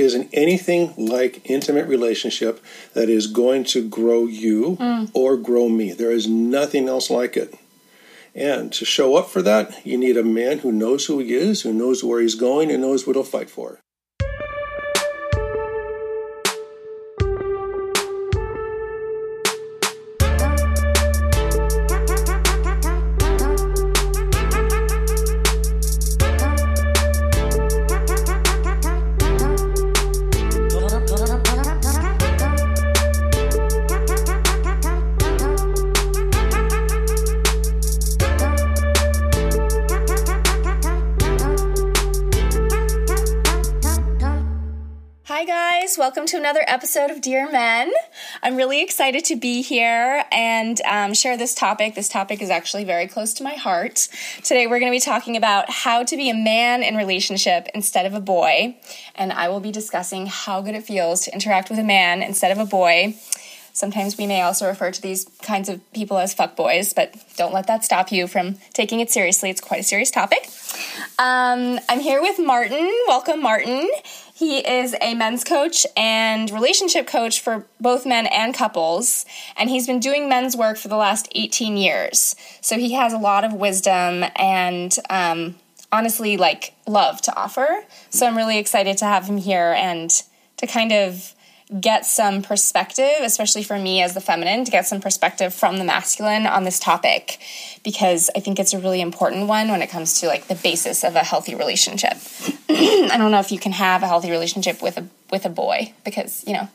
isn't anything like intimate relationship that is going to grow you mm. or grow me. There is nothing else like it. And to show up for that, you need a man who knows who he is, who knows where he's going, and knows what he'll fight for. Episode of Dear Men. I'm really excited to be here and um, share this topic. This topic is actually very close to my heart. Today, we're going to be talking about how to be a man in relationship instead of a boy. And I will be discussing how good it feels to interact with a man instead of a boy. Sometimes we may also refer to these kinds of people as fuckboys, but don't let that stop you from taking it seriously. It's quite a serious topic. Um, I'm here with Martin. Welcome, Martin. He is a men's coach and relationship coach for both men and couples, and he's been doing men's work for the last 18 years. So he has a lot of wisdom and um, honestly, like, love to offer. So I'm really excited to have him here and to kind of get some perspective, especially for me as the feminine, to get some perspective from the masculine on this topic because I think it's a really important one when it comes to like the basis of a healthy relationship. I don't know if you can have a healthy relationship with a with a boy because, you know,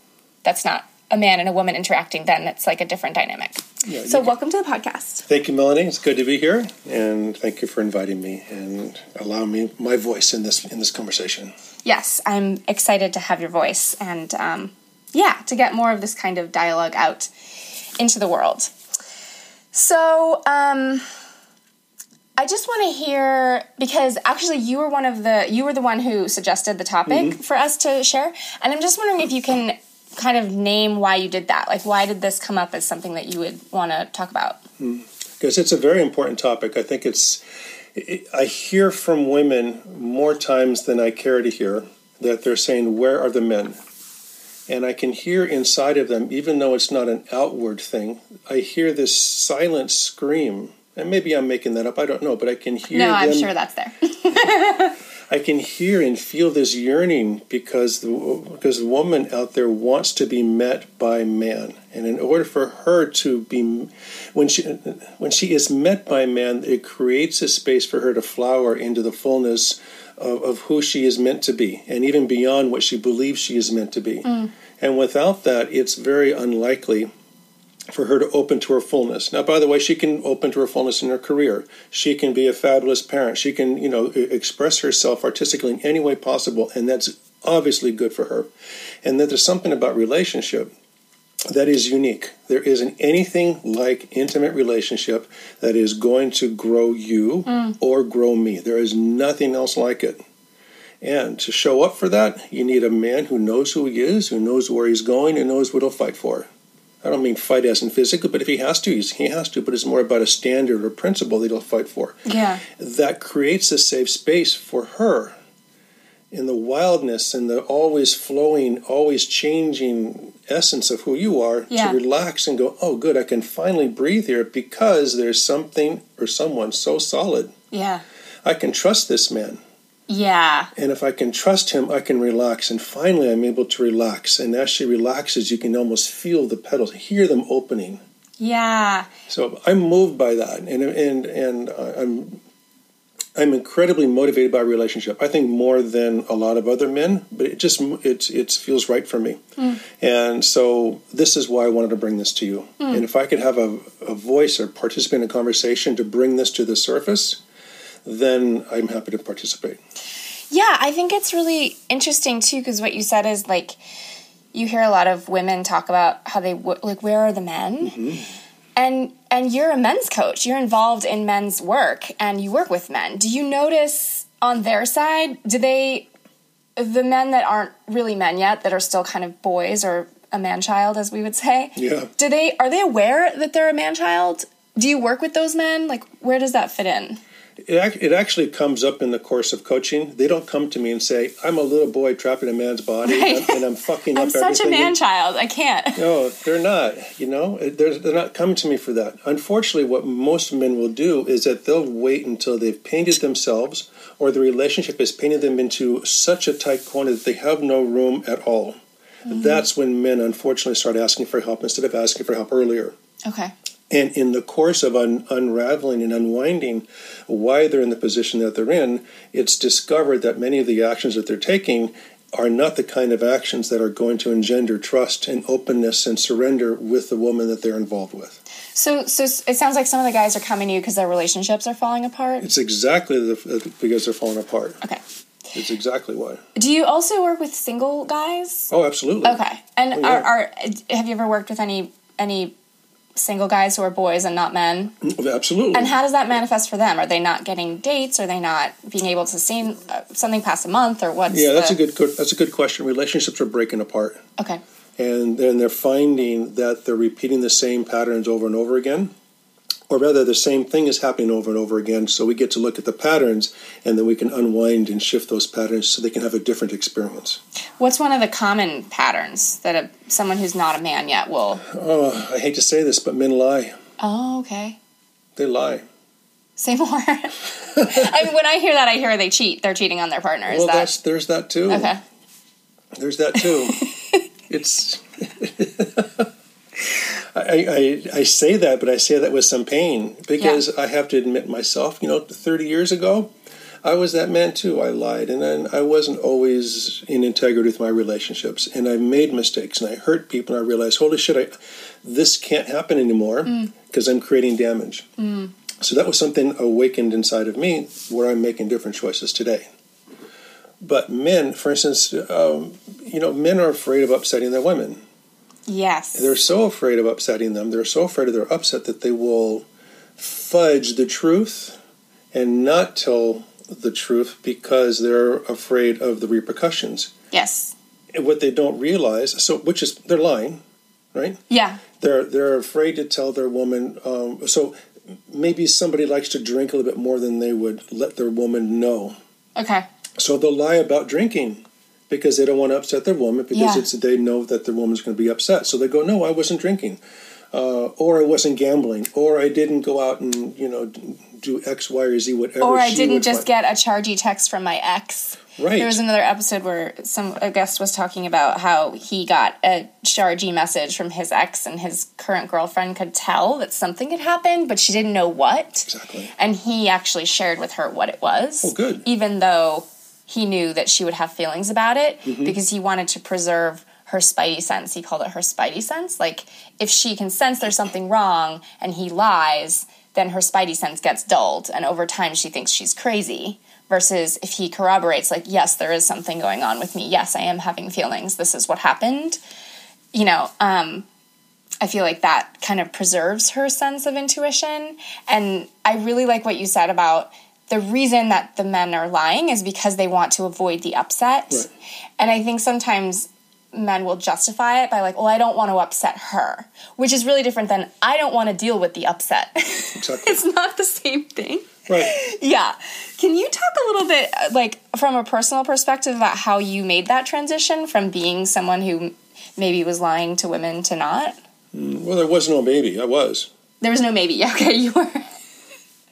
that's not a man and a woman interacting then it's like a different dynamic. Yeah, so welcome to the podcast. Thank you, Melanie. It's good to be here, and thank you for inviting me and allowing me my voice in this in this conversation. Yes, I'm excited to have your voice and um, yeah, to get more of this kind of dialogue out into the world. So, um, I just want to hear because actually you were one of the you were the one who suggested the topic for us to share, and I'm just wondering if you can kind of name why you did that. Like, why did this come up as something that you would want to talk about? because it's a very important topic. I think it's. It, I hear from women more times than I care to hear that they're saying, "Where are the men?" And I can hear inside of them, even though it's not an outward thing. I hear this silent scream, and maybe I'm making that up. I don't know, but I can hear. No, I'm them- sure that's there. I can hear and feel this yearning because the because the woman out there wants to be met by man, and in order for her to be, when she when she is met by man, it creates a space for her to flower into the fullness of, of who she is meant to be, and even beyond what she believes she is meant to be. Mm. And without that, it's very unlikely for her to open to her fullness. Now, by the way, she can open to her fullness in her career. She can be a fabulous parent. She can, you know, express herself artistically in any way possible, and that's obviously good for her. And that there's something about relationship that is unique. There isn't anything like intimate relationship that is going to grow you mm. or grow me. There is nothing else like it. And to show up for that, you need a man who knows who he is, who knows where he's going, and knows what he'll fight for. I don't mean fight as in physically, but if he has to, he's, he has to. But it's more about a standard or principle that he'll fight for. yeah. That creates a safe space for her in the wildness and the always flowing, always changing essence of who you are Yeah. to relax and go, oh, good, I can finally breathe here because there's something or someone so solid. Yeah. I can trust this man. Yeah. And if I can trust him, I can relax. And finally, I'm able to relax. And as she relaxes, you can almost feel the petals, hear them opening. Yeah. So I'm moved by that, and and and I'm I'm incredibly motivated by relationship. I think more than a lot of other men, but it just it it feels right for me. Mm. And so this is why I wanted to bring this to you. Mm. And if I could have a, a voice or participate in a conversation to bring this to the surface, then I'm happy to participate. Yeah, I think it's really interesting too because what you said is like you hear a lot of women talk about how they like where are the men? Mm-hmm. And and you're a men's coach. You're involved in men's work and you work with men. Do you notice on their side do they the men that aren't really men yet that are still kind of boys or a man child as we would say? Yeah. Do they are they aware that they're a man child? Do you work with those men? Like where does that fit in? It, it actually comes up in the course of coaching. They don't come to me and say, "I'm a little boy trapped in a man's body, Right. and, and I'm fucking I'm up such a everything." man child. I can't. No, they're not. You know, they're, they're not coming to me for that. Unfortunately, what most men will do is that they'll wait until they've painted themselves or the relationship has painted them into such a tight corner that they have no room at all. Mm. That's when men, unfortunately, start asking for help instead of asking for help earlier. Okay. And in the course of un- unraveling and unwinding why they're in the position that they're in, it's discovered that many of the actions that they're taking are not the kind of actions that are going to engender trust and openness and surrender with the woman that they're involved with. So, so it sounds like some of the guys are coming to you because their relationships are falling apart. It's exactly the, because they're falling apart. Okay. It's exactly why. Do you also work with single guys? Oh, absolutely. Okay. And Oh, yeah. are, are have you ever worked with any any single guys who are boys and not men? Absolutely. And how does that manifest for them? Are they not getting dates? Are they not being able to see uh, something past a month? Or what's yeah, that's a the- good good- that's a good question. Relationships are breaking apart. Okay. and then they're finding that they're repeating the same patterns over and over again or rather the same thing is happening over and over again so we get to look at the patterns and then we can unwind and shift those patterns so they can have a different experience What's one of the common patterns that a, someone who's not a man yet will? oh i hate to say this but men lie Oh, okay. they lie Say more. I mean, when I hear that, I hear they cheat. They're cheating on their partner. Is well that that's there's that too okay? there's that too it's I, I, I say that, but I say that with some pain because I have to admit myself, you know, 30 years ago, I was that man too. I lied and then I wasn't always in integrity with my relationships and I made mistakes and I hurt people and I realized, holy shit, I, this can't happen anymore because I'm creating damage. So that was something awakened inside of me where I'm making different choices today. But men, for instance, um, you know, men are afraid of upsetting their women. Yes. They're so afraid of upsetting them. They're so afraid of their upset that they will fudge the truth and not tell the truth because they're afraid of the repercussions. yes. And what they don't realize, so which is they're lying, right? Yeah. They're they're afraid to tell their woman. Um, so maybe somebody likes to drink a little bit more than they would let their woman know. Okay. So they'll lie about drinking because they don't want to upset their woman because Yeah. it's they know that their woman's going to be upset. So they go, "No, I wasn't drinking, uh, or I wasn't gambling, or I didn't go out and you know do X, Y, or Z, whatever." Or I didn't just find. get a chargy text from my ex. right. There was another episode where some a guest was talking about how he got a chargy message from his ex, and his current girlfriend could tell that something had happened, but she didn't know what. exactly. And he actually shared with her what it was. Oh, good. Even though he knew that she would have feelings about it, Mm-hmm. because he wanted to preserve her spidey sense. He called it her spidey sense. Like if she can sense there's something wrong and he lies, then her spidey sense gets dulled, and over time she thinks she's crazy. Versus if he corroborates, like, yes, there is something going on with me. Yes, I am having feelings. This is what happened. You know, um, I feel like that kind of preserves her sense of intuition. And I really like what you said about the reason that the men are lying is because they want to avoid the upset. Right. And I think sometimes men will justify it by like, well, I don't want to upset her, which is really different than I don't want to deal with the upset. Exactly. it's not the same thing. Right. Yeah. Can you talk a little bit, uh, like, from a personal perspective about how you made that transition from being someone who maybe was lying to women to not? Well, there was no maybe. I was. There was no maybe. Yeah, okay, you were.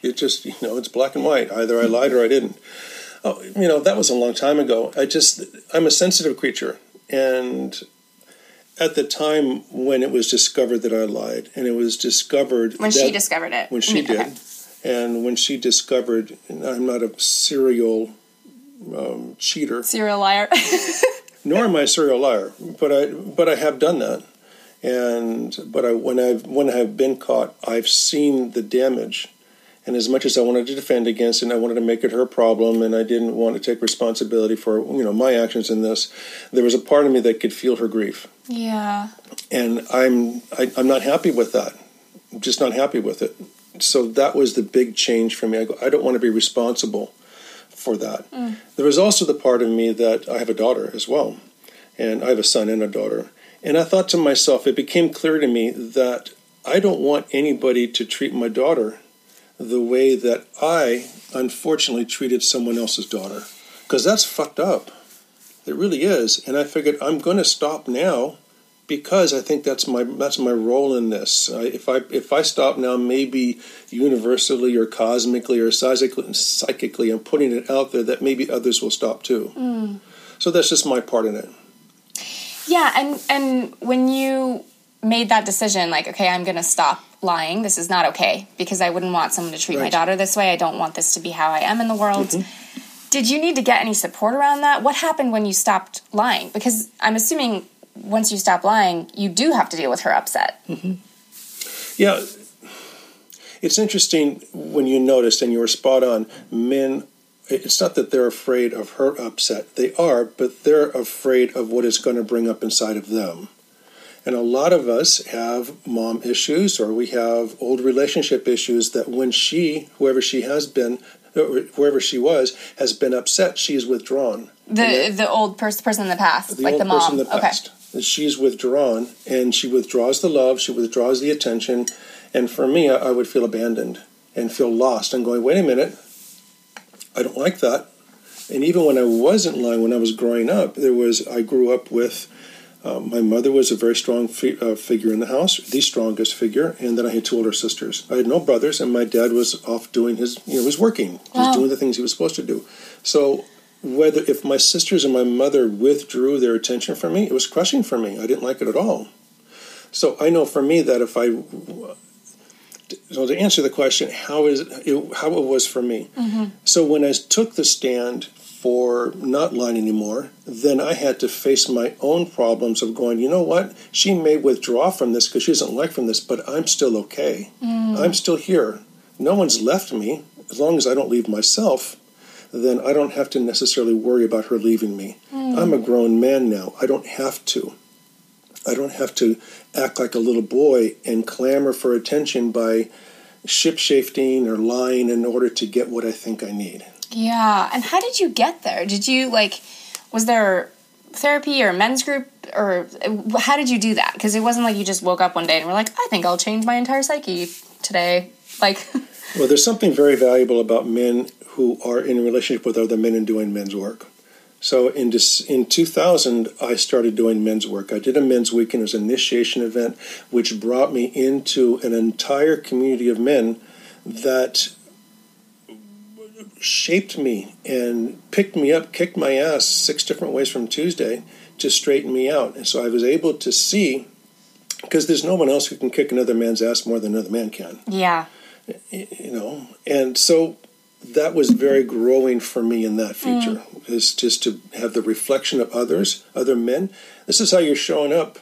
It just, you know, it's black and white. Either I lied or I didn't. Oh, you know, that was a long time ago. I just, I'm a sensitive creature. And at the time when it was discovered that I lied, and it was discovered When she discovered it. when she mean, did, and when she discovered, and I'm not a serial um, cheater, Serial liar. nor am I a serial liar, but I but I have done that, and but I when I've when I have been caught, I've seen the damage, and as much as I wanted to defend against it, and I wanted to make it her problem, and I didn't want to take responsibility for you know my actions in this, there was a part of me that could feel her grief, yeah. and I'm I, I'm not happy with that, I'm just not happy with it. So that was the big change for me. I go, I don't want to be responsible for that. Mm. There was also the part of me that I have a daughter as well, and I have a son and a daughter. And I thought to myself, it became clear to me that I don't want anybody to treat my daughter the way that I unfortunately treated someone else's daughter. Because that's fucked up. It really is. And I figured I'm going to stop now because I think that's my that's my role in this. I, if I if I stop now, maybe universally or cosmically or psychically, psychically, I'm putting it out there that maybe others will stop too. Mm. So that's just my part in it. Yeah, and and when you made that decision, like, okay, I'm going to stop lying. This is not okay because I wouldn't want someone to treat right. my daughter this way. I don't want this to be how I am in the world. Mm-hmm. Did you need to get any support around that? What happened when you stopped lying? Because I'm assuming once you stop lying, you do have to deal with her upset. Mm-hmm. Yeah. It's interesting when you noticed, and you were spot on, men it's not that they're afraid of her upset. They are, but they're afraid of what it's going to bring up inside of them. And a lot of us have mom issues or we have old relationship issues that when she, whoever she has been, whoever she was, has been upset, she she's withdrawn. The the old pers- person in the past, the like the mom. The past. Okay. She's withdrawn and she withdraws the love, she withdraws the attention. And for me, I, I would feel abandoned and feel lost and going, wait a minute, I don't like that. And even when I wasn't lying, when I was growing up, there was I grew up with um, my mother was a very strong fi- uh, figure in the house, the strongest figure, and then I had two older sisters. I had no brothers, and my dad was off doing his, you know, was working, he was doing the things he was supposed to do. So whether if my sisters and my mother withdrew their attention from me, it was crushing for me. I didn't like it at all. So I know for me that if I so to answer the question, how is it, how it was for me. Mm-hmm. So when I took the stand for not lying anymore, then I had to face my own problems of going, you know what? She may withdraw from this because she doesn't like from this, but I'm still okay. Mm. I'm still here. No one's left me. As long as I don't leave myself, then I don't have to necessarily worry about her leaving me. Mm. I'm a grown man now. I don't have to. I don't have to act like a little boy and clamor for attention by ship shifting or lying in order to get what I think I need. Yeah. And how did you get there? Did you like, was there therapy or men's group or uh, how did you do that? Because it wasn't like you just woke up one day and were like, I think I'll change my entire psyche today. Like, well, there's something very valuable about men who are in a relationship with other men and doing men's work. So in in 2000, I started doing men's work. I did a men's weekend. Was an initiation event, which brought me into an entire community of men that shaped me and picked me up, kicked my ass six different ways from Tuesday to straighten me out. And so I was able to see, because there's no one else who can kick another man's ass more than another man can. Yeah. You know, and so that was very growing for me in that feature mm. is just to have the reflection of others, other men. This is how you're showing up,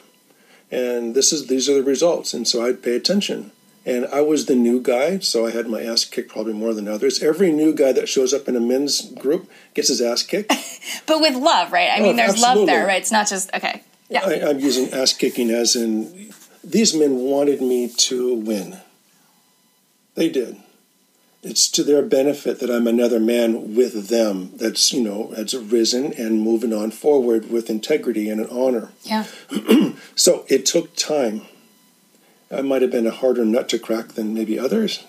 and this is these are the results. And so I'd pay attention. And I was the new guy, so I had my ass kicked probably more than others. Every new guy that shows up in a men's group gets his ass kicked. but with love, right? I oh, mean, there's absolutely. love there, right? It's not just, okay. Yeah. I, I'm using ass kicking as in these men wanted me to win. They did it's to their benefit that I'm another man with them that's, you know, has risen and moving on forward with integrity and an honor. Yeah. so it took time. I might have been a harder nut to crack than maybe others,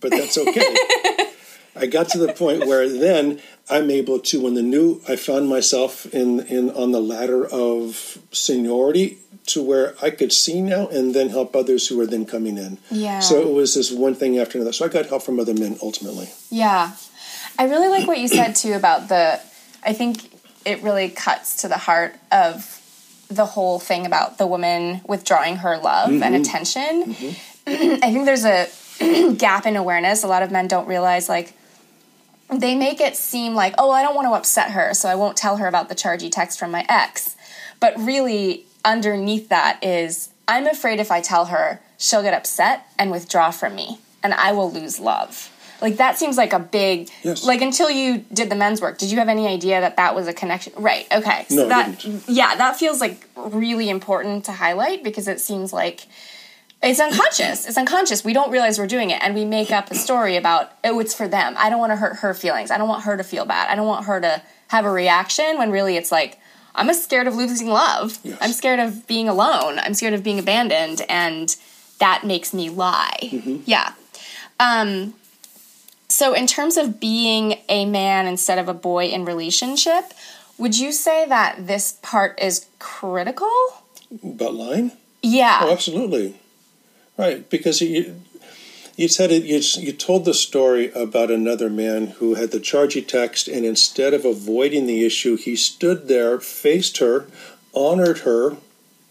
but that's okay. I got to the point where then I'm able to, when the new, I found myself in, in on the ladder of seniority to where I could see now and then help others who were then coming in. Yeah. So it was this one thing after another. So I got help from other men ultimately. Yeah. I really like what you said too about the, I think it really cuts to the heart of the whole thing about the woman withdrawing her love mm-hmm. and attention. Mm-hmm. I think there's a gap in awareness. A lot of men don't realize, like, they make it seem like, oh, I don't want to upset her, so I won't tell her about the chargy text from my ex. But really, underneath that is I'm afraid if I tell her, she'll get upset and withdraw from me, and I will lose love. Like that seems like a big yes. like until you did the men's work. Did you have any idea that that was a connection? Right. Okay. So no, that yeah, that feels like really important to highlight because it seems like it's unconscious. It's unconscious. We don't realize we're doing it, and we make up a story about oh, it's for them. I don't want to hurt her feelings. I don't want her to feel bad. I don't want her to have a reaction. When really, it's like I'm scared of losing love. Yes. I'm scared of being alone. I'm scared of being abandoned, and that makes me lie. Mm-hmm. Yeah. Um, So, in terms of being a man instead of a boy in relationship, would you say that this part is critical? About lying? Yeah. Oh, absolutely. Right, because you you said it. You, you told the story about another man who had the charge he text, and instead of avoiding the issue, he stood there, faced her, honored her,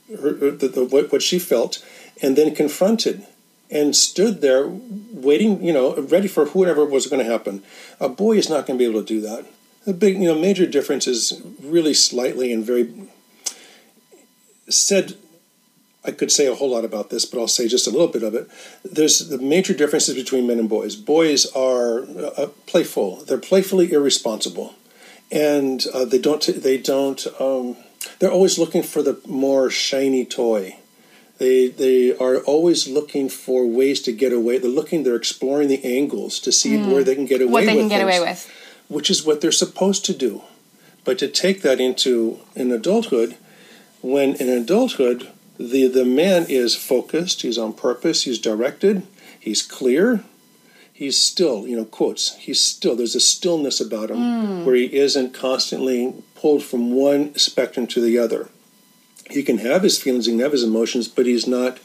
her the, the, what, what she felt, and then confronted and stood there waiting, you know, ready for whatever was going to happen. A boy is not going to be able to do that. The big, you know, major difference is really slightly and very said. I could say a whole lot about this, but I'll say just a little bit of it. There's the major differences between men and boys. Boys are uh, playful; they're playfully irresponsible, and uh, they don't. They don't. Um, they're always looking for the more shiny toy they they are always looking for ways to get away. They're looking. They're exploring the angles to see mm. where they can get away. What they can get things, away with, which is what they're supposed to do. But to take that into an adulthood, when in adulthood the the man is focused, he's on purpose, he's directed, he's clear, he's still, you know, quotes, he's still, there's a stillness about him mm. where he isn't constantly pulled from one spectrum to the other he can have his feelings, he can have his emotions, but he's not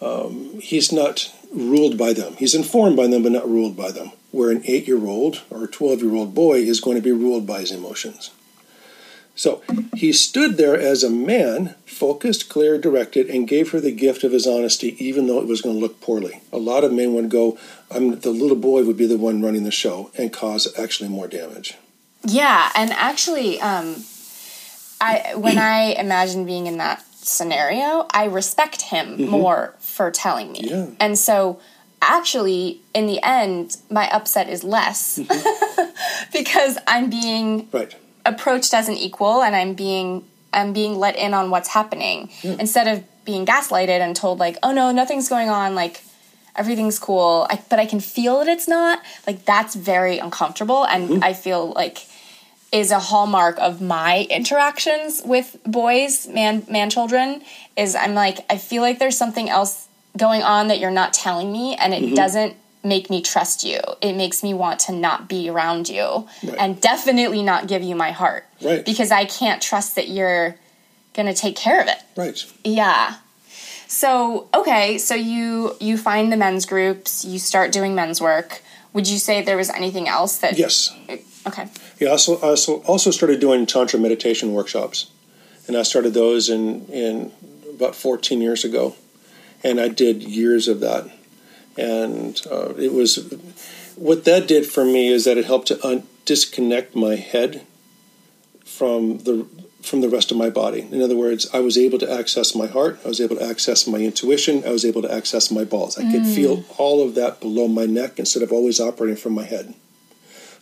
um, he's not ruled by them. He's informed by them, but not ruled by them. Where an eight year old or a 12 year old boy is going to be ruled by his emotions. So he stood there as a man, focused, clear, directed, and gave her the gift of his honesty, even though it was going to look poorly. A lot of men would go, I'm, the little boy would be the one running the show and cause actually more damage. Yeah, and actually, um, I when I imagine being in that scenario, I respect him mm-hmm. more for telling me. Yeah. And so actually in the end my upset is less mm-hmm. because I'm being right. approached as an equal and I'm being I'm being let in on what's happening yeah. instead of being gaslighted and told like, "Oh no, nothing's going on." Like everything's cool, I, but I can feel that it's not. Like that's very uncomfortable, and mm-hmm. I feel like is a hallmark of my interactions with boys, man man children, is I'm like I feel like there's something else going on that you're not telling me and it mm-hmm. doesn't make me trust you. It makes me want to not be around you right. and definitely not give you my heart. Right. Because I can't trust that you're going to take care of it. Right. Yeah. So, okay, so you you find the men's groups, you start doing men's work. Would you say there was anything else that Yes. Okay. Yeah, also also also started doing tantra meditation workshops, and I started those in in about 14 years ago, and I did years of that, and uh, it was what that did for me is that it helped to un- disconnect my head from the from the rest of my body. In other words, I was able to access my heart, I was able to access my intuition, I was able to access my balls. I mm. could feel all of that below my neck instead of always operating from my head.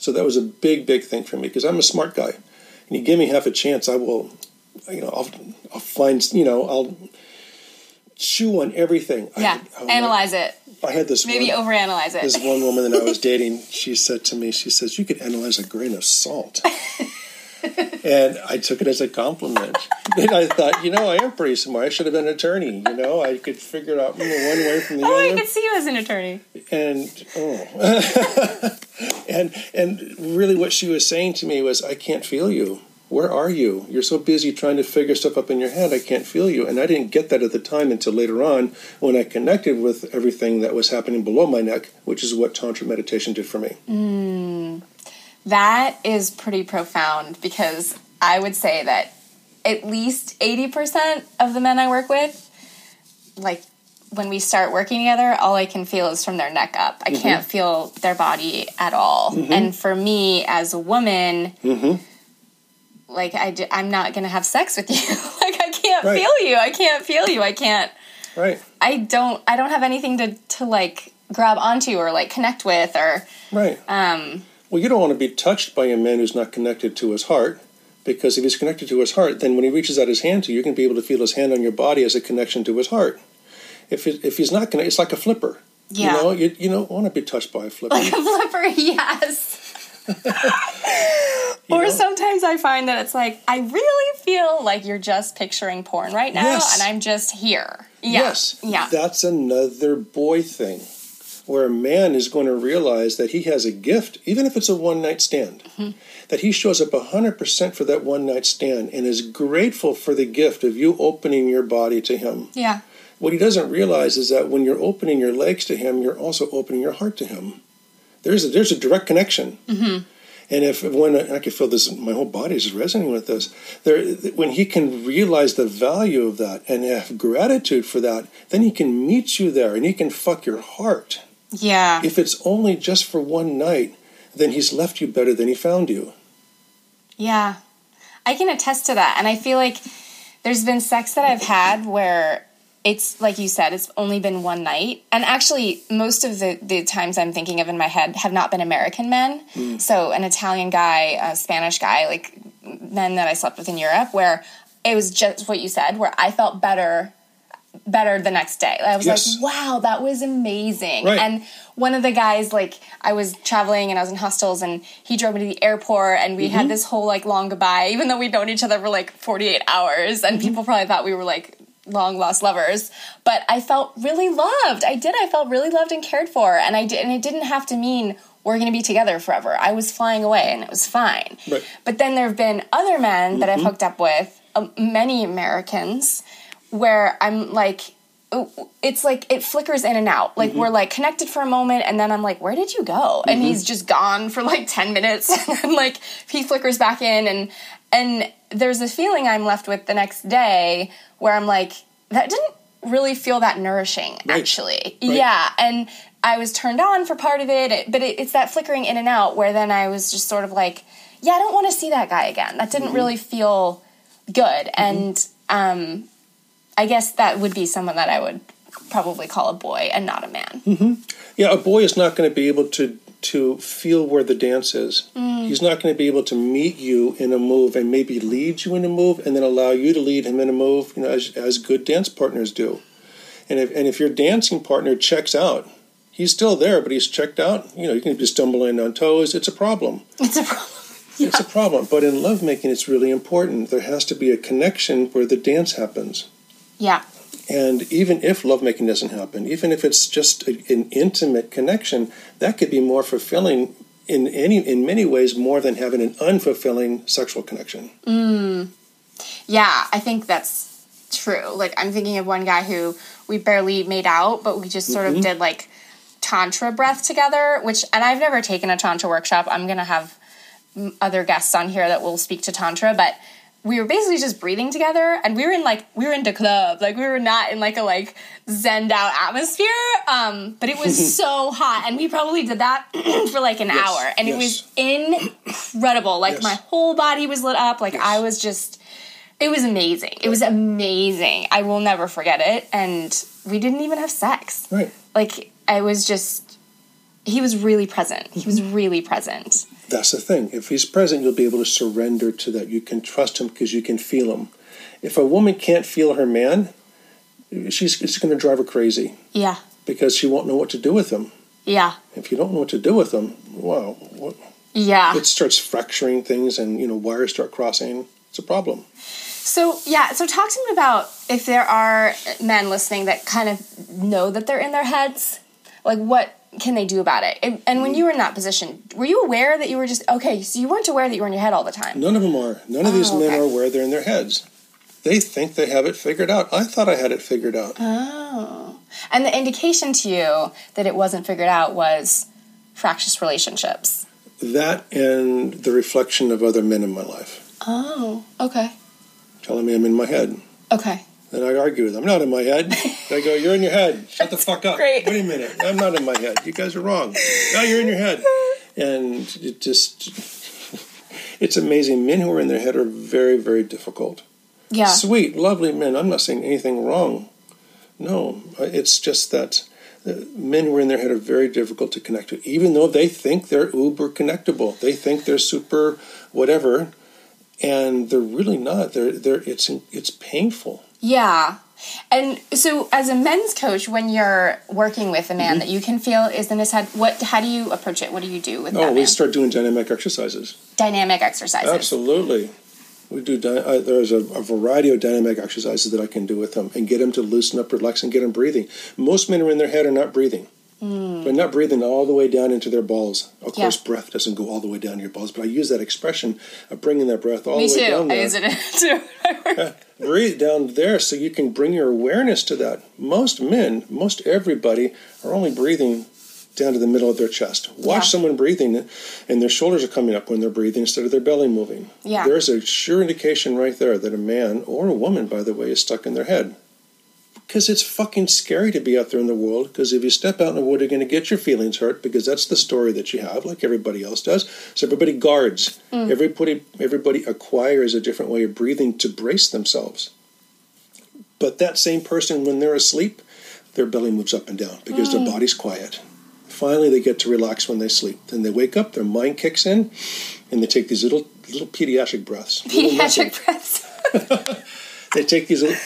So that was a big, big thing for me because I'm a smart guy. And you give me half a chance, I will, you know, I'll, I'll find, you know, I'll chew on everything. Yeah, I, I, analyze it. I had this maybe one, overanalyze it. This one woman that I was dating, she said to me, she says, "You could analyze a grain of salt." and I took it as a compliment. then I thought, you know, I am pretty smart. I should have been an attorney. You know, I could figure it out one way from the oh, other. Oh, I could see you as an attorney. And oh, and and really, what she was saying to me was, I can't feel you. Where are you? You're so busy trying to figure stuff up in your head. I can't feel you. And I didn't get that at the time until later on when I connected with everything that was happening below my neck, which is what Tantra meditation did for me. Mm. That is pretty profound because I would say that at least 80% of the men I work with, like when we start working together, all I can feel is from their neck up. I mm-hmm. can't feel their body at all. Mm-hmm. And for me as a woman, mm-hmm. like I, I'm not going to have sex with you. like I can't right. feel you. I can't feel you. I can't. Right. I don't. I don't have anything to to like grab onto or like connect with or. Right. Um. Well, you don't want to be touched by a man who's not connected to his heart, because if he's connected to his heart, then when he reaches out his hand to you, you're going to be able to feel his hand on your body as a connection to his heart. If it, if he's not connected, it's like a flipper. Yeah. You know, you, you don't want to be touched by a flipper. Like a flipper, yes. or know? sometimes I find that it's like I really feel like you're just picturing porn right now, yes. and I'm just here. Yeah. Yes. Yeah. That's another boy thing where a man is going to realize that he has a gift, even if it's a one night stand, mm-hmm. that he shows up 100% for that one night stand and is grateful for the gift of you opening your body to him. Yeah. What he doesn't realize is that when you're opening your legs to him, you're also opening your heart to him. There's a, there's a direct connection. Mm-hmm. And if when I can feel this, my whole body is resonating with this. There, when he can realize the value of that and have gratitude for that, then he can meet you there and he can fuck your heart. Yeah. If it's only just for one night, then he's left you better than he found you. Yeah. I can attest to that. And I feel like there's been sex that I've had where it's like you said, it's only been one night. And actually, most of the, the times I'm thinking of in my head have not been American men. Mm. So, an Italian guy, a Spanish guy, like men that I slept with in Europe, where it was just what you said, where I felt better better the next day. I was Yes. like, wow, that was amazing. Right. And one of the guys, like, I was traveling and I was in hostels and he drove me to the airport and we Mm-hmm. had this whole like long goodbye, even though we'd known each other for like 48 hours and Mm-hmm. people probably thought we were like long lost lovers. But I felt really loved. I did. I felt really loved and cared for. And I did, and it didn't have to mean we're going to be together forever. I was flying away and it was fine. Right. But then there have been other men that Mm-hmm. I've hooked up with, um, many Americans, where I'm like, oh, it's like it flickers in and out. Like mm-hmm. we're like connected for a moment, and then I'm like, where did you go? And mm-hmm. he's just gone for like ten minutes, and then like he flickers back in, and and there's a feeling I'm left with the next day where I'm like, that didn't really feel that nourishing, actually. Yeah, and I was turned on for part of it, but it, it's that flickering in and out where then I was just sort of like, yeah, I don't want to see that guy again. That didn't mm-hmm. really feel good, and um, I guess that would be someone that I would probably call a boy and not a man. Mm-hmm. Yeah, a boy is not going to be able to to feel where the dance is. Mm. He's not going to be able to meet you in a move and maybe lead you in a move and then allow you to lead him in a move, you know, as, as good dance partners do. And if and if your dancing partner checks out, he's still there, but he's checked out. You know, you can be stumbling on toes. It's a problem. It's a problem. It's a problem. But in lovemaking, it's really important. There has to be a connection where the dance happens. Yeah. And even if lovemaking doesn't happen, even if it's just a, an intimate connection, that could be more fulfilling in any in many ways more than having an unfulfilling sexual connection. Yeah, I think that's true. Like I'm thinking of one guy who we barely made out, but we just sort of did like tantra breath together, which and I've never taken a tantra workshop. I'm going to have mm, other guests on here that will speak to tantra, but we were basically just breathing together and we were in like we were in the club like we were not in like a like zenned out atmosphere um but it was so hot and we probably did that for like an Yes, hour and it was incredible like Yes. my whole body was lit up like i was just it was amazing. It was amazing. I will never forget it. And we didn't even have sex. Right. Like, I was just, he was really present. He was mm-hmm. really present. That's the thing. If he's present, you'll be able to surrender to that. You can trust him because you can feel him. If a woman can't feel her man, she's it's going to drive her crazy Yeah. because she won't know what to do with him. Yeah. If you don't know what to do with them, wow, what, Yeah. it starts fracturing things and you know wires start crossing. It's a problem. So, yeah. So, talk to me about if there are men listening that kind of know that they're in their heads. Like, what can they do about it? And- And when you were in that position, were you aware that you were just, okay, so you weren't aware that you were in your head all the time? None of them are. None of oh, these Oh, men okay. are aware they're in their heads. They think they have it figured out. I thought I had it figured out. Oh. And the indication to you that it wasn't figured out was fractious relationships. That and the reflection of other men in my life Oh, okay. telling me I'm in my head. Okay. Then I argue with them. I'm not in my head. I go, You're in your head. Shut the fuck up. great. Wait a minute. I'm not in my head. You guys are wrong. Now you're in your head. And it just, it's amazing. Men who are in their head are very, very difficult. Yeah. Sweet, lovely men. I'm not saying anything wrong. No, it's just that uh, men who are in their head are very difficult to connect to, even though they think they're uber connectable. They think they're super whatever, and they're really not. They're they're it's it's painful. Yeah. And so as a men's coach, when you're working with a man that you can feel is in his head, what how do you approach it? What do you do with Oh, we man? start doing dynamic exercises. Dynamic exercises. Absolutely. We do. Uh, there's a, a variety of dynamic exercises that I can do with them and get them to loosen up, relax, and get them breathing. Most men are in their head are not breathing. but not breathing all the way down into their balls. Of Yeah. course, breath doesn't go all the way down to your balls, but I use that expression of bringing that breath all Me the way too. down I there. use it too. breathe down there so you can bring your awareness to that. Most men, most everybody, are only breathing down to the middle of their chest. Watch Yeah. someone breathing and their shoulders are coming up when they're breathing instead of their belly moving. Yeah. There's a sure indication right there that a man or a woman, by the way, is stuck in their head. Because it's fucking scary to be out there in the world. Because if you step out in the world, you're going to get your feelings hurt. Because that's the story that you have, like everybody else does. So everybody guards. Mm. Everybody, everybody acquires a different way of breathing to brace themselves. But that same person, when they're asleep, their belly moves up and down because their mm. body's quiet. Finally, they get to relax when they sleep. Then they wake up, their mind kicks in, and they take these little little pediatric breaths. Pediatric breaths. They take these little,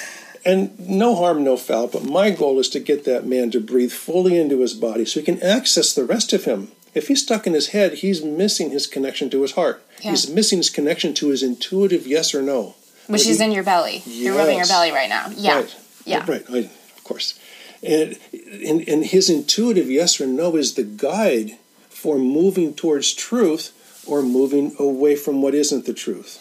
and no harm, no foul. But my goal is to get that man to breathe fully into his body so he can access the rest of him. If he's stuck in his head, he's missing his connection to his heart. Yeah. He's missing his connection to his intuitive yes or no. Which is he- in your belly. You're rubbing your belly right now. Yeah. Right. Yeah. Right. I, of course. And, and and his intuitive yes or no is the guide for moving towards truth or moving away from what isn't the truth.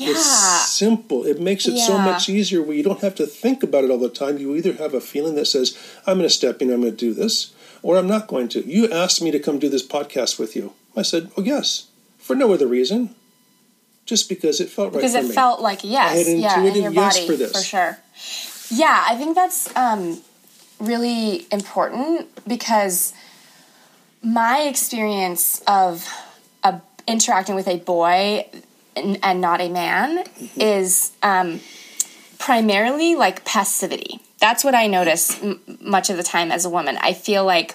Yeah. It's simple. It makes it so much easier where you don't have to think about it all the time. You either have a feeling that says, I'm going to step in, I'm going to do this, or I'm not going to. You asked me to come do this podcast with you. I said, Oh, yes, for no other reason. Just because it felt right because it felt like yes, I had an yeah, in intuitive your yes body for this. For sure. Yeah, I think that's um, really important because my experience of a, interacting with a boy and, and not a man Mm-hmm. is um, primarily like passivity. That's what I notice m- much of the time as a woman. I feel like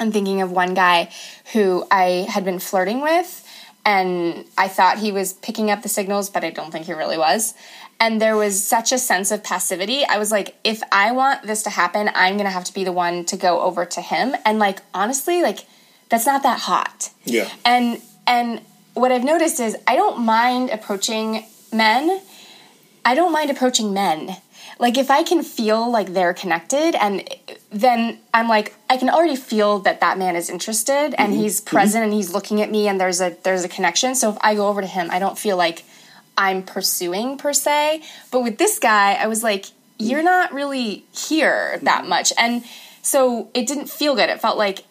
I'm thinking of one guy who I had been flirting with, and I thought he was picking up the signals, but I don't think he really was. And there was such a sense of passivity. I was like, if I want this to happen, I'm gonna have to be the one to go over to him. And like, honestly, like, that's not that hot. Yeah. And and what I've noticed is I don't mind approaching men. I don't mind approaching men. Like if I can feel like they're connected and then I'm like I can already feel that that man is interested and mm-hmm. he's mm-hmm. present and he's looking at me and there's a there's a connection. So if I go over to him, I don't feel like I'm pursuing per se. But with this guy, I was like you're mm. not really here that mm-hmm. much. And so it didn't feel good. It felt like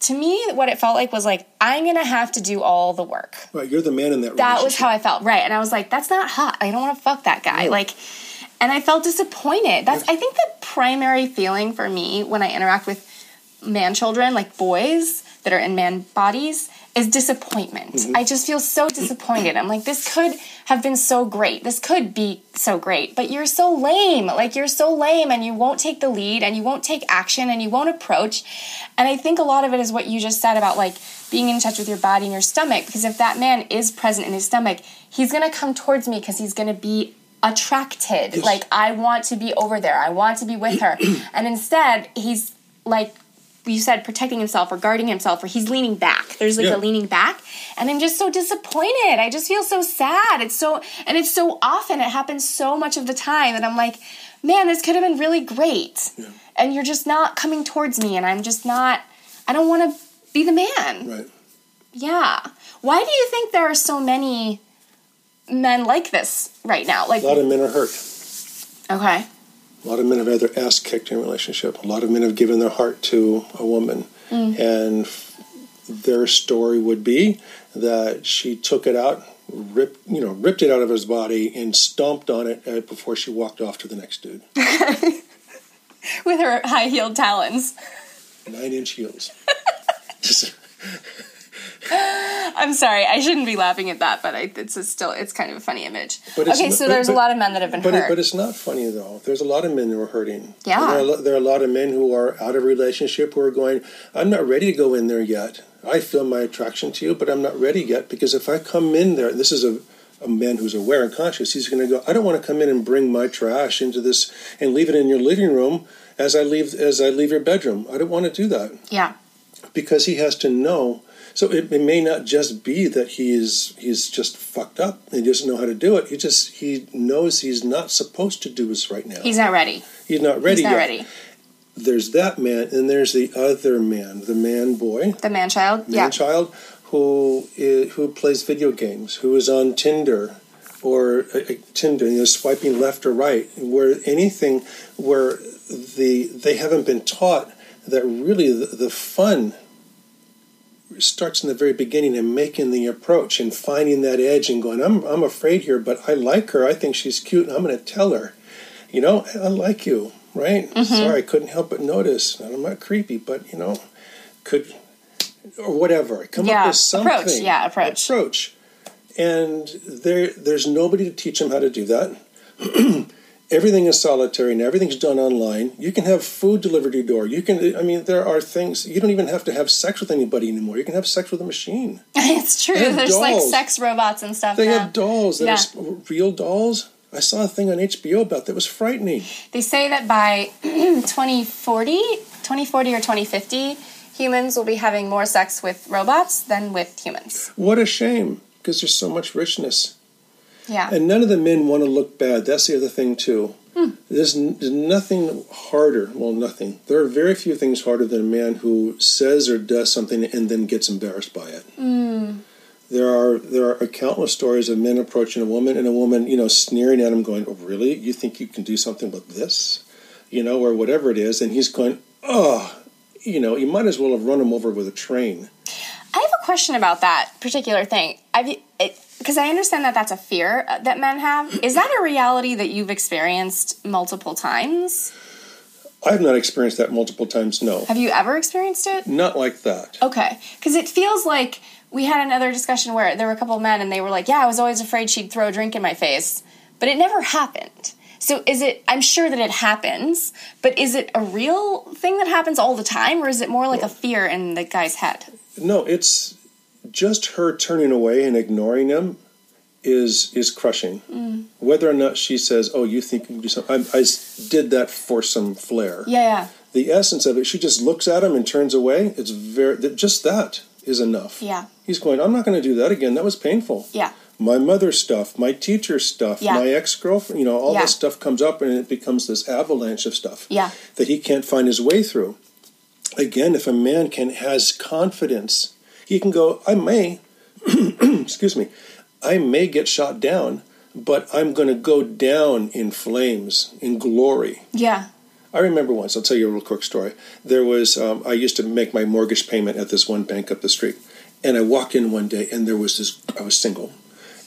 to me what it felt like was like I'm to have to do all the work Right, you're the man in that that was how I felt, right? And I was like, that's not hot. I don't want to fuck that guy. Like, and I felt disappointed. That's I think the primary feeling for me when I interact with man children, like boys that are in man bodies, is disappointment. Mm-hmm. I just feel so disappointed. I'm like, this could have been so great. This could be so great, but you're so lame. Like you're so lame, and you won't take the lead, and you won't take action, and you won't approach. And I think a lot of it is what you just said about like being in touch with your body and your stomach. Because if that man is present in his stomach, he's gonna come towards me because he's gonna be attracted. Yes. Like I want to be over there. I want to be with her. and instead, he's like you said, protecting himself or guarding himself, or he's leaning back. There's like Yeah. a leaning back, and I'm just so disappointed. I just feel so sad. It's so, and it's so often. It happens so much of the time that I'm like, man, this could have been really great, and you're just not coming towards me, and I'm just not. I don't want to be the man. Right. Yeah. Why do you think there are so many men like this right now? Like, A lot of men are hurt. okay, A lot of men have had their ass kicked in a relationship. A lot of men have given their heart to a woman, and f- their story would be that she took it out, ripped you know, ripped it out of his body, and stomped on it uh, before she walked off to the next dude. with her high heeled talons. Nine inch heels. I'm sorry, I shouldn't be laughing at that, but I, it's still it's kind of a funny image. But it's okay, not- so but- there's a lot of men that have been But, it, hurt. but it's not funny though. There's a lot of men who are hurting. Yeah. There are, a there are a lot of men who are out of relationship who are going, I'm not ready to go in there yet. I feel my attraction to you, but I'm not ready yet because if I come in there, this is a, a man who's aware and conscious, he's going to go, I don't want to come in and bring my trash into this and leave it in your living room as I leave as I leave your bedroom. I don't want to do that yeah, because he has to know. So it, it may not just be that he is he's just fucked up he doesn't know how to do it. He just he knows he's not supposed to do this right now. he's not ready. He's not ready He's not yet. ready. there's that man, and there's the other man, the man boy, The man child. man yeah. child, who who plays video games, who is on Tinder or uh, uh, Tinder, you know, swiping left or right, where anything where the they haven't been taught that really the, the fun starts in the very beginning and making the approach and finding that edge and going, I'm, I'm afraid here, but I like her. I think she's cute and I'm going to tell her, you know, I like you, right? Mm-hmm. Sorry, I couldn't help but notice. And I'm not creepy, but, you know, could, or whatever. Come Yeah, up with something. approach, yeah, approach. Approach. And there, there's nobody to teach them how to do that. everything is solitary and everything's done online. You can have food delivered to your door. You can, I mean, there are things, you don't even have to have sex with anybody anymore. You can have sex with a machine. it's true. There's like sex robots and stuff They now. have dolls that Yeah. are real dolls. I saw a thing on HBO about that was frightening. They say that by 2040, 2040 or 2050, humans will be having more sex with robots than with humans. What a shame, because there's so much richness. Yeah. And none of the men want to look bad. That's the other thing, too. Hmm. There's, n- there's nothing harder. Well, nothing. There are very few things harder than a man who says or does something and then gets embarrassed by it. Hmm. There are there are countless stories of men approaching a woman and a woman, you know, sneering at him, going, "Oh, really? You think you can do something with this?" You know, or whatever it is, and he's going, "Oh, you know, you might as well have run him over with a train." I have a question about that particular thing. I've because I understand that that's a fear uh, that men have. Is that a reality that you've experienced multiple times? I've not experienced that multiple times. No, Have you ever experienced it? not like that. Okay, because it feels like we had another discussion where there were a couple of men and they were like, "Yeah, I was always afraid she'd throw a drink in my face," but it never happened. So is it? I'm sure that it happens, but is it a real thing that happens all the time, or is it more like a fear in the guy's head? No, it's just her turning away and ignoring him is is crushing. Mm. Whether or not she says, "Oh, you think you can do something," I did that for some flair. Yeah, yeah, The essence of it, she just looks at him and turns away. It's very that- just that is enough. yeah, He's going, "I'm not going to do that again. That was painful." yeah, My mother stuff, my teacher stuff, Yeah. my ex girlfriend, you know, all Yeah. this stuff comes up and it becomes this avalanche of stuff yeah, that he can't find his way through. Again, if a man can has confidence, he can go, I may, excuse me, I may get shot down, but I'm going to go down in flames, in glory. yeah. I remember once, I'll tell you a real quick story. There was, um, I used to make my mortgage payment at this one bank up the street. And I walked in one day and there was this, I was single.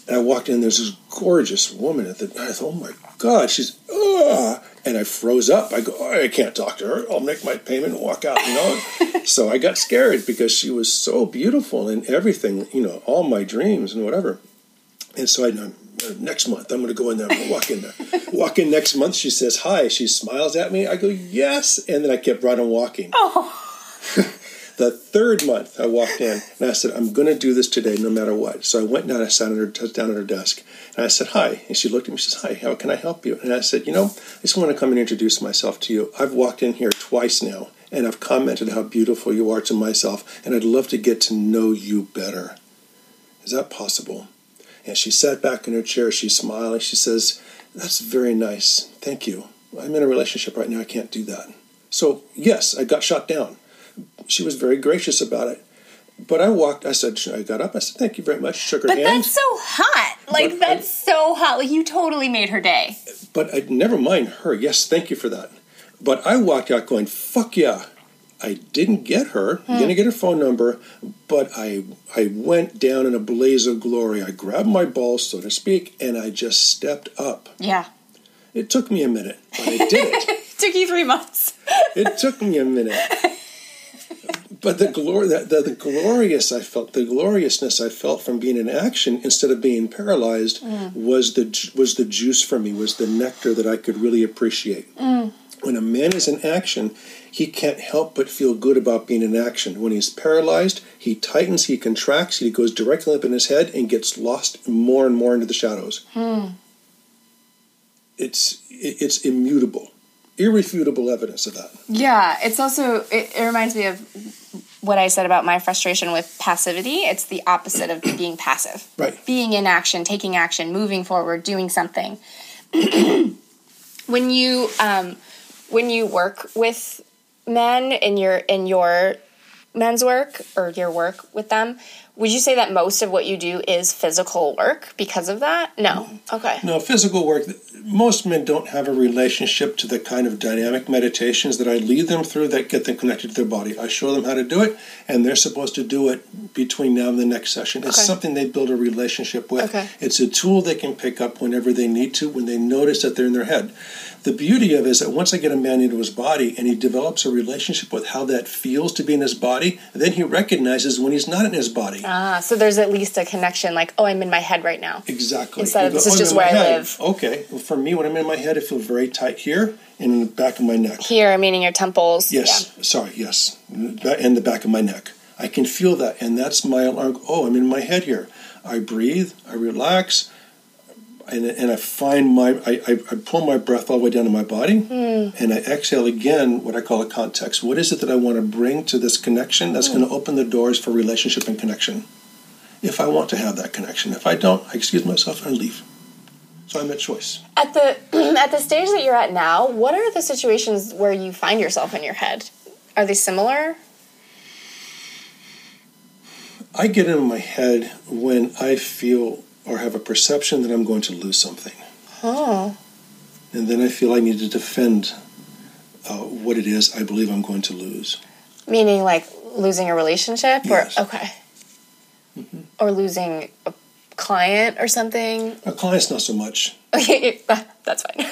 And I walked in, there's this gorgeous woman at the, I thought, oh my God, she's, ah. And I froze up. I go, oh, I can't talk to her. I'll make my payment and walk out, you know? so I got scared because she was so beautiful and everything, you know, all my dreams and whatever. And so I know next month I'm going to go in there. I'm going to walk in there. walk in next month. She says hi. She smiles at me. I go yes, and then I kept right on walking. Oh. the third month I walked in and I said I'm going to do this today no matter what. So I went down. I sat at her, down at her desk and I said hi. And she looked at me. She says hi. How can I help you? And I said you know I just want to come and introduce myself to you. I've walked in here twice now and I've commented how beautiful you are to myself and I'd love to get to know you better. Is that possible? And she sat back in her chair. She's smiling. She says, That's very nice. Thank you. I'm in a relationship right now. I can't do that. So, yes, I got shot down. She was very gracious about it. But I walked, I said, I got up, I said, Thank you very much. Shook her But hand. that's so hot. Like But that's so hot. Like you totally made her day. But I never mind her. Yes, thank you for that. But I walked out going, Fuck yeah. I didn't get her. Hmm. Didn't get her phone number, but I I went down in a blaze of glory. I grabbed my balls, so to speak, and I just stepped up. Yeah. It took me a minute, but I did it. Took you three months. it took me a minute. But the glory, the, the, the glorious I felt, the gloriousness I felt from being in action instead of being paralyzed mm. was the was the juice for me, was the nectar that I could really appreciate. Mm. When a man is in action, he can't help but feel good about being in action. When he's paralyzed, he tightens, he contracts, he goes directly up in his head and gets lost more and more into the shadows. Hmm. It's it's immutable, irrefutable evidence of that. Yeah, it's also it, it reminds me of what I said about my frustration with passivity. It's the opposite of being passive. Right. Being in action, taking action, moving forward, doing something. when you um, when you work with men in your in your men's work or your work with them, would you say that most of what you do is physical work because of that? No. Mm-hmm. Okay. No, physical work. Most men don't have a relationship to the kind of dynamic meditations that I lead them through that get them connected to their body. I show them how to do it, and they're supposed to do it between now and the next session. It's Okay. something they build a relationship with. Okay. It's a tool they can pick up whenever they need to, when they notice that they're in their head. The beauty of it is that once I get a man into his body and he develops a relationship with how that feels to be in his body, then he recognizes when he's not in his body. Ah, so there's at least a connection like, oh, I'm in my head right now. Exactly. Instead of this is "Oh, just where I head." live. Okay. Well, for me, when I'm in my head, I feel very tight here and in the back of my neck. Here, meaning your temples. Yes. Sorry. Yes. And the back of my neck. I can feel that, and that's my alarm. Oh, I'm in my head here. I breathe. I relax. And, and I find my I, I, I pull my breath all the way down to my body Hmm. and I exhale again what I call a context. What is it that I want to bring to this connection that's Hmm. going to open the doors for relationship and connection? If I want to have that connection. If I don't, I excuse myself and I leave. So I'm at choice. At the at the stage that you're at now, what are the situations where you find yourself in your head? Are they similar? I get in my head when I feel or have a perception that I'm going to lose something. Oh. And then I feel I need to defend uh, what it is I believe I'm going to lose. Meaning like losing a relationship Yes. or okay. Or losing a client or something. A client's not so much. Okay, that's fine.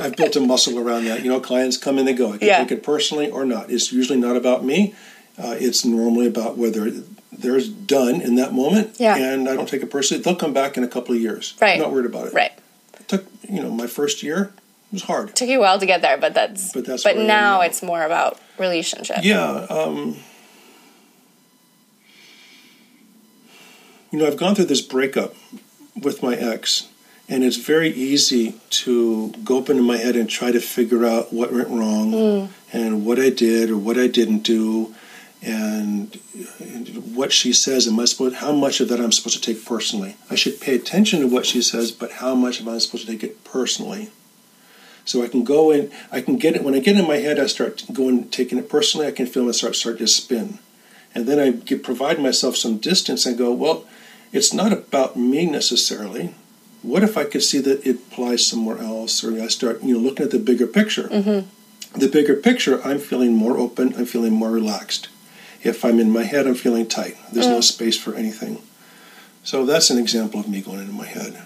I've built a muscle around that. You know, clients come and they go. I can Yeah. take it personally or not. It's usually not about me. Uh, it's normally about whether they're done in that moment. Yeah. And I don't take it personally. They'll come back in a couple of years. Right. I'm not worried about it. right. It took, you know, my first year It was hard. It Took you a while to get there, but that's But that's but where I am now it's more about relationship. Yeah. Um, you know, I've gone through this breakup with my ex, and it's very easy to go up into my head and try to figure out what went wrong and what I did or what I didn't do, and what she says. Am I supposed? How much of that I'm supposed to take personally? I should pay attention to what she says, but how much am I supposed to take it personally? So I can go in, I can get it, when I get in my head, I start going, taking it personally, I can feel it start, start to spin. And then I get, provide myself some distance and go, well, it's not about me necessarily. What if I could see that it applies somewhere else? Or I start, you know, looking at the bigger picture. Mm-hmm. The bigger picture, I'm feeling more open, I'm feeling more relaxed. If I'm in my head, I'm feeling tight. There's no space for anything. So that's an example of me going into my head.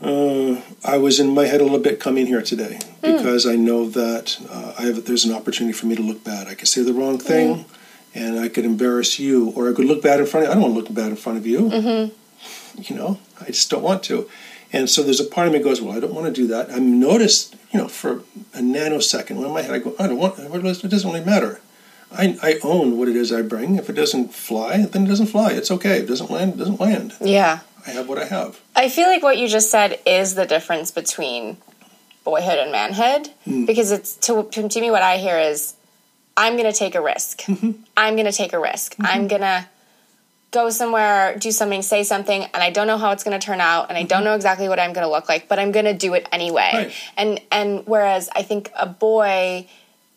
Uh, I was in my head a little bit coming here today because I know that uh, I have there's an opportunity for me to look bad. I could say the wrong thing, and I could embarrass you, or I could look bad in front of. I don't want to look bad in front of you. You know, I just don't want to. And so there's a part of me that goes, well, I don't want to do that. I'm noticed, you know, for a nanosecond. When in my head, I go, I don't want. It doesn't really matter. I, I own what it is I bring. If it doesn't fly, then it doesn't fly. It's okay. If it doesn't land, it doesn't land. Yeah. I have what I have. I feel like what you just said is the difference between boyhood and manhood Hmm. because it's to, to me what I hear is I'm going to take a risk. Mm-hmm. I'm going to take a risk. I'm going to go somewhere, do something, say something, and I don't know how it's going to turn out, and I don't know exactly what I'm going to look like, but I'm going to do it anyway. Mm-hmm. Right. And and whereas I think a boy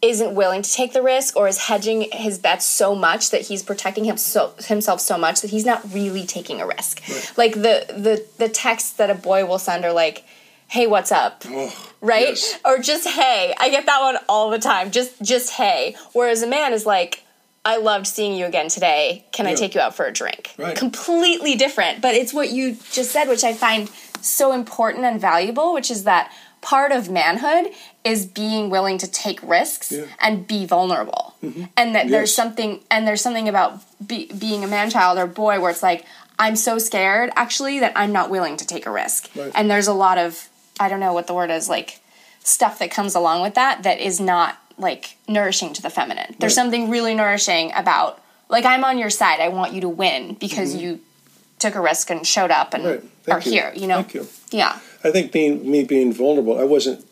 isn't willing to take the risk or is hedging his bets so much that he's protecting him so, himself so much that he's not really taking a risk. Like the the the texts that a boy will send are like, "Hey, what's up?" Oh, right? yes. Or just "Hey." I get that one all the time. Just just "Hey." Whereas a man is like, "I loved seeing you again today. Can I take you out for a drink?" Right. Completely different, but it's what you just said which I find so important and valuable, which is that part of manhood is being willing to take risks Yeah. and be vulnerable. And that there's something and there's something about be, being a man child or boy where it's like I'm so scared actually that I'm not willing to take a risk. Right. And there's a lot of I don't know what the word is like stuff that comes along with that that is not like nourishing to the feminine. There's Right. something really nourishing about like I'm on your side. I want you to win because you took a risk and showed up and Mm-hmm. Right. are you. here, you know. Thank you. Yeah. I think being me being vulnerable, I wasn't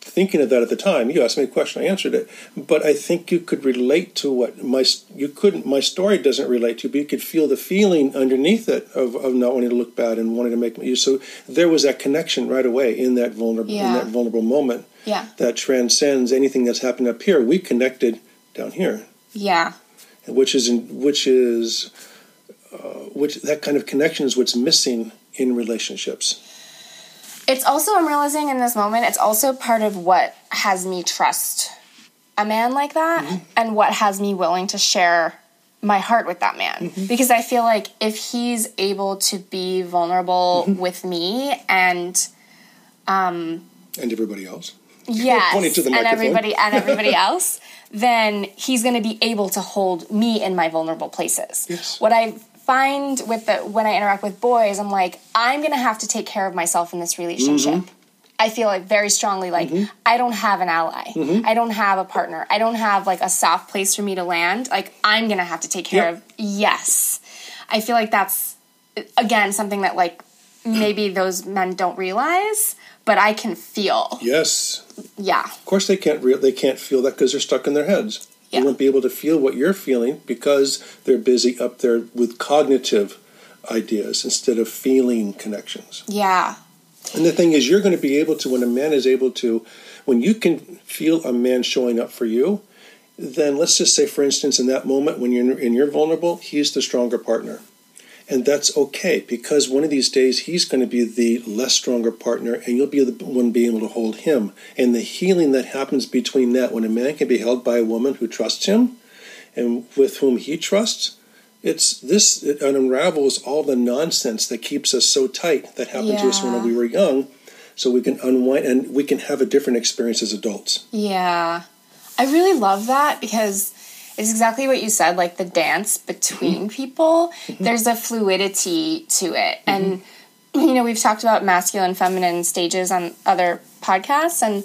thinking of that at the time. You asked me a question, I answered it. But I think you could relate to what my you couldn't. My story doesn't relate to, but you could feel the feeling underneath it of, of not wanting to look bad and wanting to make you. So there was that connection right away in that vulnerable Yeah. in that vulnerable moment. Yeah. That transcends anything that's happened up here. We connected down here, Yeah. which is in, which is uh, which that kind of connection is what's missing in relationships. It's also, I'm realizing in this moment, it's also part of what has me trust a man like that Mm-hmm. and what has me willing to share my heart with that man. Mm-hmm. Because I feel like if he's able to be vulnerable Mm-hmm. with me and um And everybody else. yes, Pointing to the and microphone. everybody and everybody else, then he's going to be able to hold me in my vulnerable places. Yes. What I find with the when I interact with boys, I'm like, I'm to have to take care of myself in this relationship. Mm-hmm. I feel like very strongly like I don't have an ally. Mm-hmm. I don't have a partner. I don't have like a soft place for me to land. Like I'm going to have to take care Yep. of. Yes. I feel like that's again something that like maybe those men don't realize, but I can feel. Yes. Yeah. Of course, they can't. Re- they can't feel that because they're stuck in their heads. Yeah. They won't be able to feel what you're feeling because they're busy up there with cognitive ideas instead of feeling connections. Yeah. And the thing is, you're going to be able to when a man is able to, when you can feel a man showing up for you, then let's just say, for instance, in that moment when you're and you're vulnerable, he's the stronger partner. And that's okay because one of these days he's going to be the less stronger partner and you'll be the one being able to hold him. And the healing that happens between that, when a man can be held by a woman who trusts him and with whom he trusts, it's this, it unravels all the nonsense that keeps us so tight that happened to us when we were young. So we can unwind and we can have a different experience as adults. Yeah. I really love that because it's exactly what you said like the dance between mm-hmm. people. There's a fluidity to it. Mm-hmm. And, you know, we've talked about masculine, feminine stages on other podcasts, and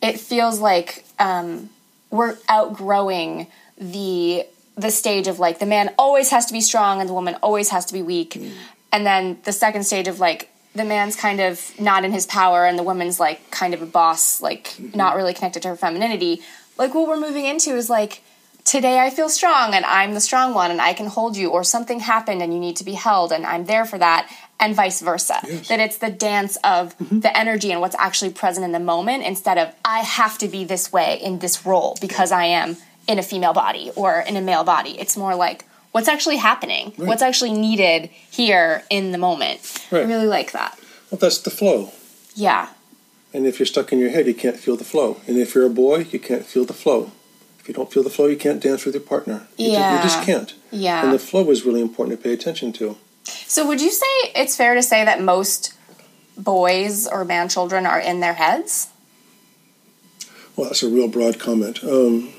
it feels like um, we're outgrowing the the stage of like the man always has to be strong and the woman always has to be weak. Mm-hmm. And then the second stage of like the man's kind of not in his power and the woman's like kind of a boss like not really connected to her femininity. Like what we're moving into is like today i feel strong and i'm the strong one and i can hold you or something happened and you need to be held and i'm there for that and vice versa. That it's the dance of mm-hmm. the energy and what's actually present in the moment instead of i have to be this way in this role because i am in a female body or in a male body. It's more like what's actually happening what's actually needed here in the moment. I really like that. Well, that's the flow. yeah. And if you're stuck in your head, you can't feel the flow. And if you're a boy, you can't feel the flow. If you don't feel the flow, you can't dance with your partner. You, Yeah. you just can't. yeah And the flow is really important to pay attention to. So would you say it's fair to say that most boys or man children are in their heads? Well, that's a real broad comment. Um,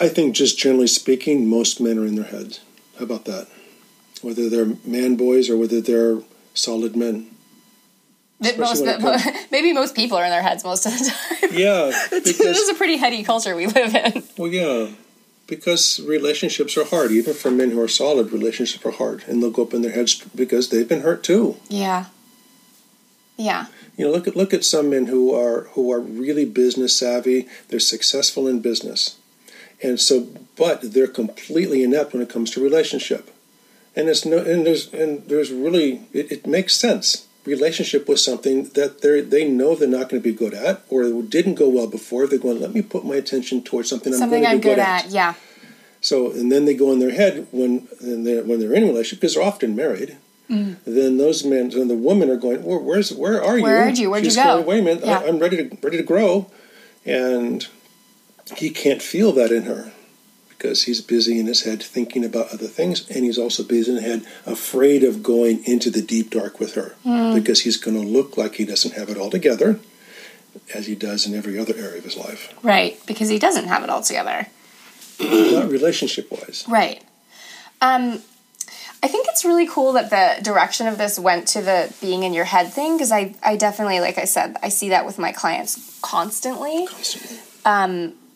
I think, just generally speaking, most men are in their heads. How about that? Whether they're man boys or whether they're solid men. That most, when maybe most people are in their heads most of the time. Yeah, this is a pretty heady culture we live in. well, yeah, because relationships are hard. Even for men who are solid, relationships are hard, and they'll go up in their heads because they've been hurt too. Yeah. Yeah. You know, look at look at some men who are who are really business savvy. They're successful in business, and so but they're completely inept when it comes to relationship. And it's no and there's and there's really it, it makes sense. Relationship with something that they they know they're not going to be good at, or didn't go well before. They're going, let me put my attention towards something, Something I'm I'm going to be good at. Yeah. so, and then they go in their head when they're, when they're in a relationship because they're often married. Mm. Then those men and the women are going, well, "Where's where are you? Where are you? Where'd you go?" Going, Wait a minute, Yeah. I, I'm ready to ready to grow, and he can't feel that in her because he's busy in his head thinking about other things, and he's also busy in his head afraid of going into the deep dark with her because he's going to look like he doesn't have it all together, as he does in every other area of his life, Right. Because he doesn't have it all together. not relationship wise. Right. Um, I think it's really cool that the direction of this went to the being in your head thing because I, I definitely, like I said, I see that with my clients constantly. Constantly.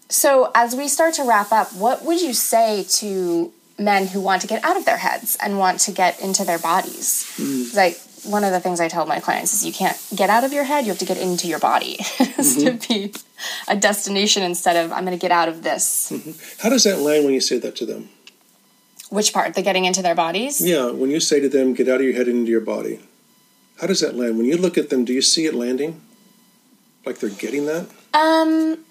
So, as we start to wrap up, what would you say to men who want to get out of their heads and want to get into their bodies? Like, one of the things I tell my clients is you can't get out of your head, you have to get into your body. mm-hmm. to be a destination instead of I'm going to get out of this. Mm-hmm. How does that land when you say that to them? Which part? The getting into their bodies? Yeah, when you say to them, get out of your head and into your body. How does that land? When you look at them, do you see it landing? Like they're getting that? Um,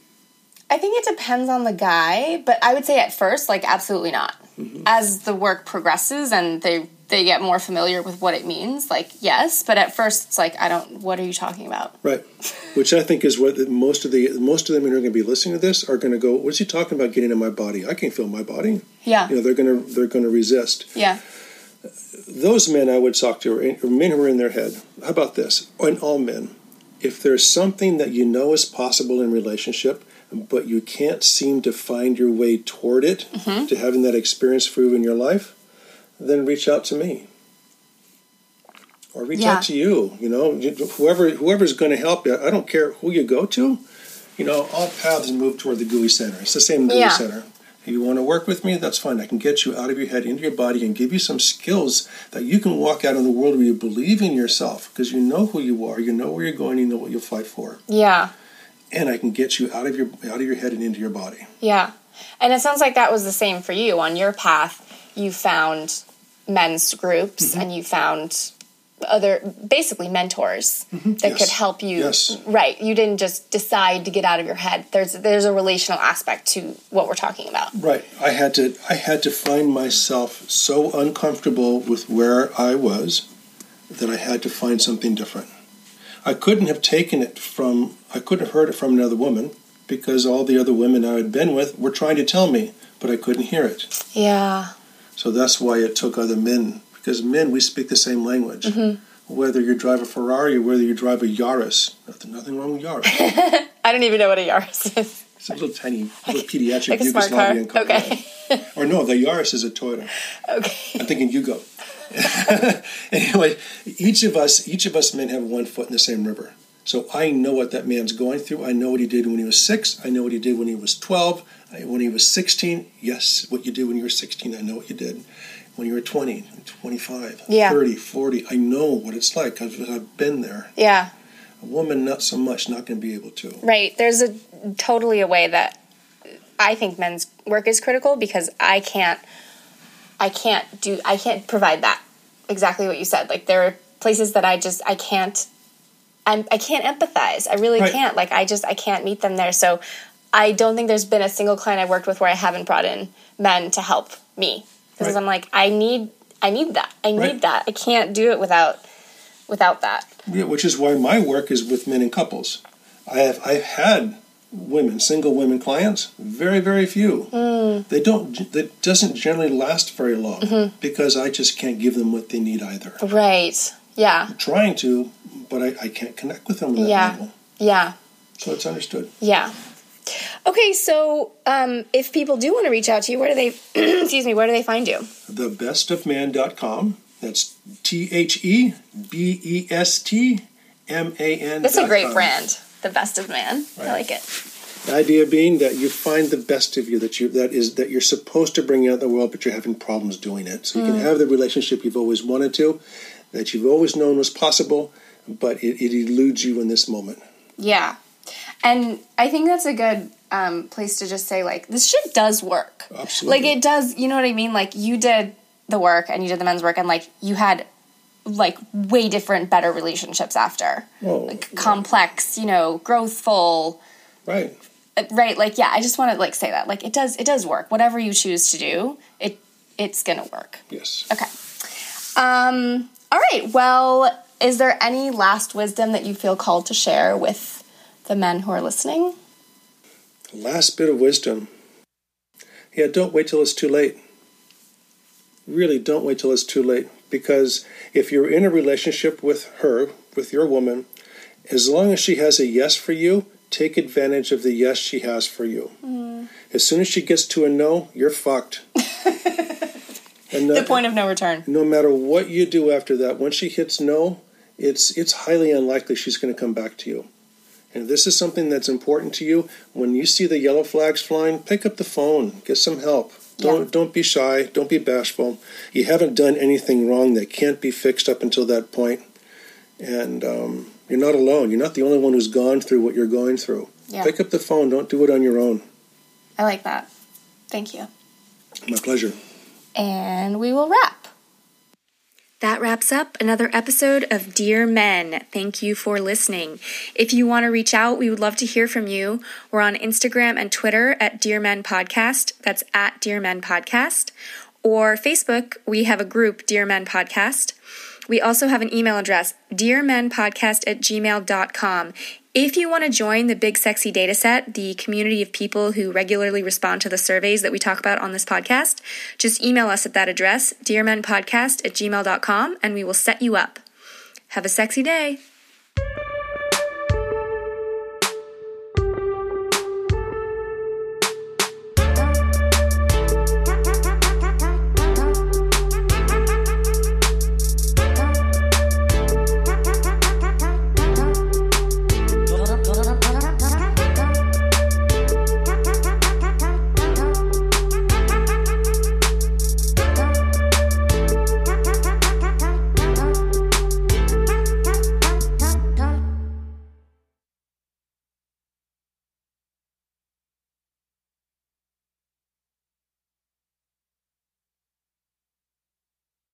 I think it depends on the guy, but I would say at first, like, absolutely not. Mm-hmm. As the work progresses and they they get more familiar with what it means, like, yes, but at first it's like, I don't. What are you talking about? Right, which I think is what the, most of the most of them who are going to be listening to this are going to go. What's he talking about? Getting in my body? I can't feel my body. Yeah, you know, they're going to they're going to resist. Yeah. Those men I would talk to are men who are in their head. How about this? And all men, if there's something that you know is possible in relationship but you can't seem to find your way toward it, mm-hmm. to having that experience for you in your life, then reach out to me. Or reach yeah. out to you. You know, whoever whoever's going to help you. I don't care who you go to. You know, all paths move toward the GUI center. It's the same GUI yeah. center. If you want to work with me, that's fine. I can get you out of your head into your body and give you some skills that you can walk out in the world where you believe in yourself because you know who you are, you know where you're going, you know what you'll fight for. Yeah and I can get you out of your out of your head and into your body. Yeah. And it sounds like that was the same for you on your path. You found men's groups mm-hmm. and you found other basically mentors mm-hmm. that yes. could help you yes. right you didn't just decide to get out of your head there's there's a relational aspect to what we're talking about right i had to i had to find myself so uncomfortable with where i was that i had to find something different I couldn't have taken it from, I couldn't have heard it from another woman because all the other women I had been with were trying to tell me, but I couldn't hear it. Yeah. So that's why it took other men, because men, we speak the same language. Mm-hmm. Whether you drive a Ferrari or whether you drive a Yaris, nothing, nothing wrong with Yaris. I don't even know what a Yaris is. It's a little tiny, little pediatric like Yugoslavian car. car. Okay. or no, the Yaris is a Toyota. Okay. I'm thinking Yugo. anyway, each of us, each of us men have one foot in the same river. So I know what that man's going through. I know what he did when he was six. I know what he did when he was 12. When he was 16, yes, what you did when you were 16, I know what you did. When you were 20, 25, yeah. 30, 40, I know what it's like because I've been there. Yeah. A woman, not so much, not going to be able to. Right. There's a totally a way that I think men's work is critical because I can't I can't do I can't provide that. Exactly what you said. Like there are places that I just I can't I'm I can't empathize. I really right. can't. Like I just I can't meet them there. So I don't think there's been a single client I worked with where I haven't brought in men to help me. Because right. I'm like I need I need that. I need right. that. I can't do it without without that. Yeah, which is why my work is with men and couples. I have I've had women, single women clients, very very few. Mm. They don't. That doesn't generally last very long mm-hmm. because I just can't give them what they need either. Right. Yeah. I'm trying to, but I, I can't connect with them that yeah. level. Yeah. So it's understood. Yeah. Okay, so um, if people do want to reach out to you, where do they? excuse me. Where do they find you? Thebestofman.com. That's T H E B E S T M A N. That's a great brand the best of man. Right. I like it. The idea being that you find the best of you that you that is that you're supposed to bring out the world, but you're having problems doing it. So you mm. can have the relationship you've always wanted to, that you've always known was possible, but it, it eludes you in this moment. Yeah, and I think that's a good um, place to just say like this shit does work. Absolutely, like it does. You know what I mean? Like you did the work and you did the men's work, and like you had like way different, better relationships after. Like yeah. complex, you know, growthful. Right. Uh, right. Like yeah, I just want to like say that like it does it does work. Whatever you choose to do, it it's gonna work. Yes. Okay. Um. All right. Well, is there any last wisdom that you feel called to share with the men who are listening? Last bit of wisdom. Yeah, don't wait till it's too late. Really, don't wait till it's too late because if you're in a relationship with her, with your woman, as long as she has a yes for you, take advantage of the yes she has for you. Mm. As soon as she gets to a no, you're fucked. and the, the point of no return. No matter what you do after that, once she hits no, it's it's highly unlikely she's going to come back to you. And if this is something that's important to you, when you see the yellow flags flying, pick up the phone, get some help. Don't yeah. don't be shy. Don't be bashful. You haven't done anything wrong that can't be fixed up until that point. and um, you're not alone. You're not the only one who's gone through what you're going through. Yeah. Pick up the phone. Don't do it on your own. I like that. Thank you. My pleasure. And we will wrap. That wraps up another episode of Dear Men. Thank you for listening. If you want to reach out, we would love to hear from you. We're on Instagram and Twitter at Dear Men Podcast. That's at Dear Men Podcast. Or Facebook, we have a group, Dear Men Podcast. We also have an email address, dearmenpodcast at gmail.com. If you want to join the Big Sexy Dataset, the community of people who regularly respond to the surveys that we talk about on this podcast, just email us at that address, dearmenpodcast at gmail.com, and we will set you up. Have a sexy day.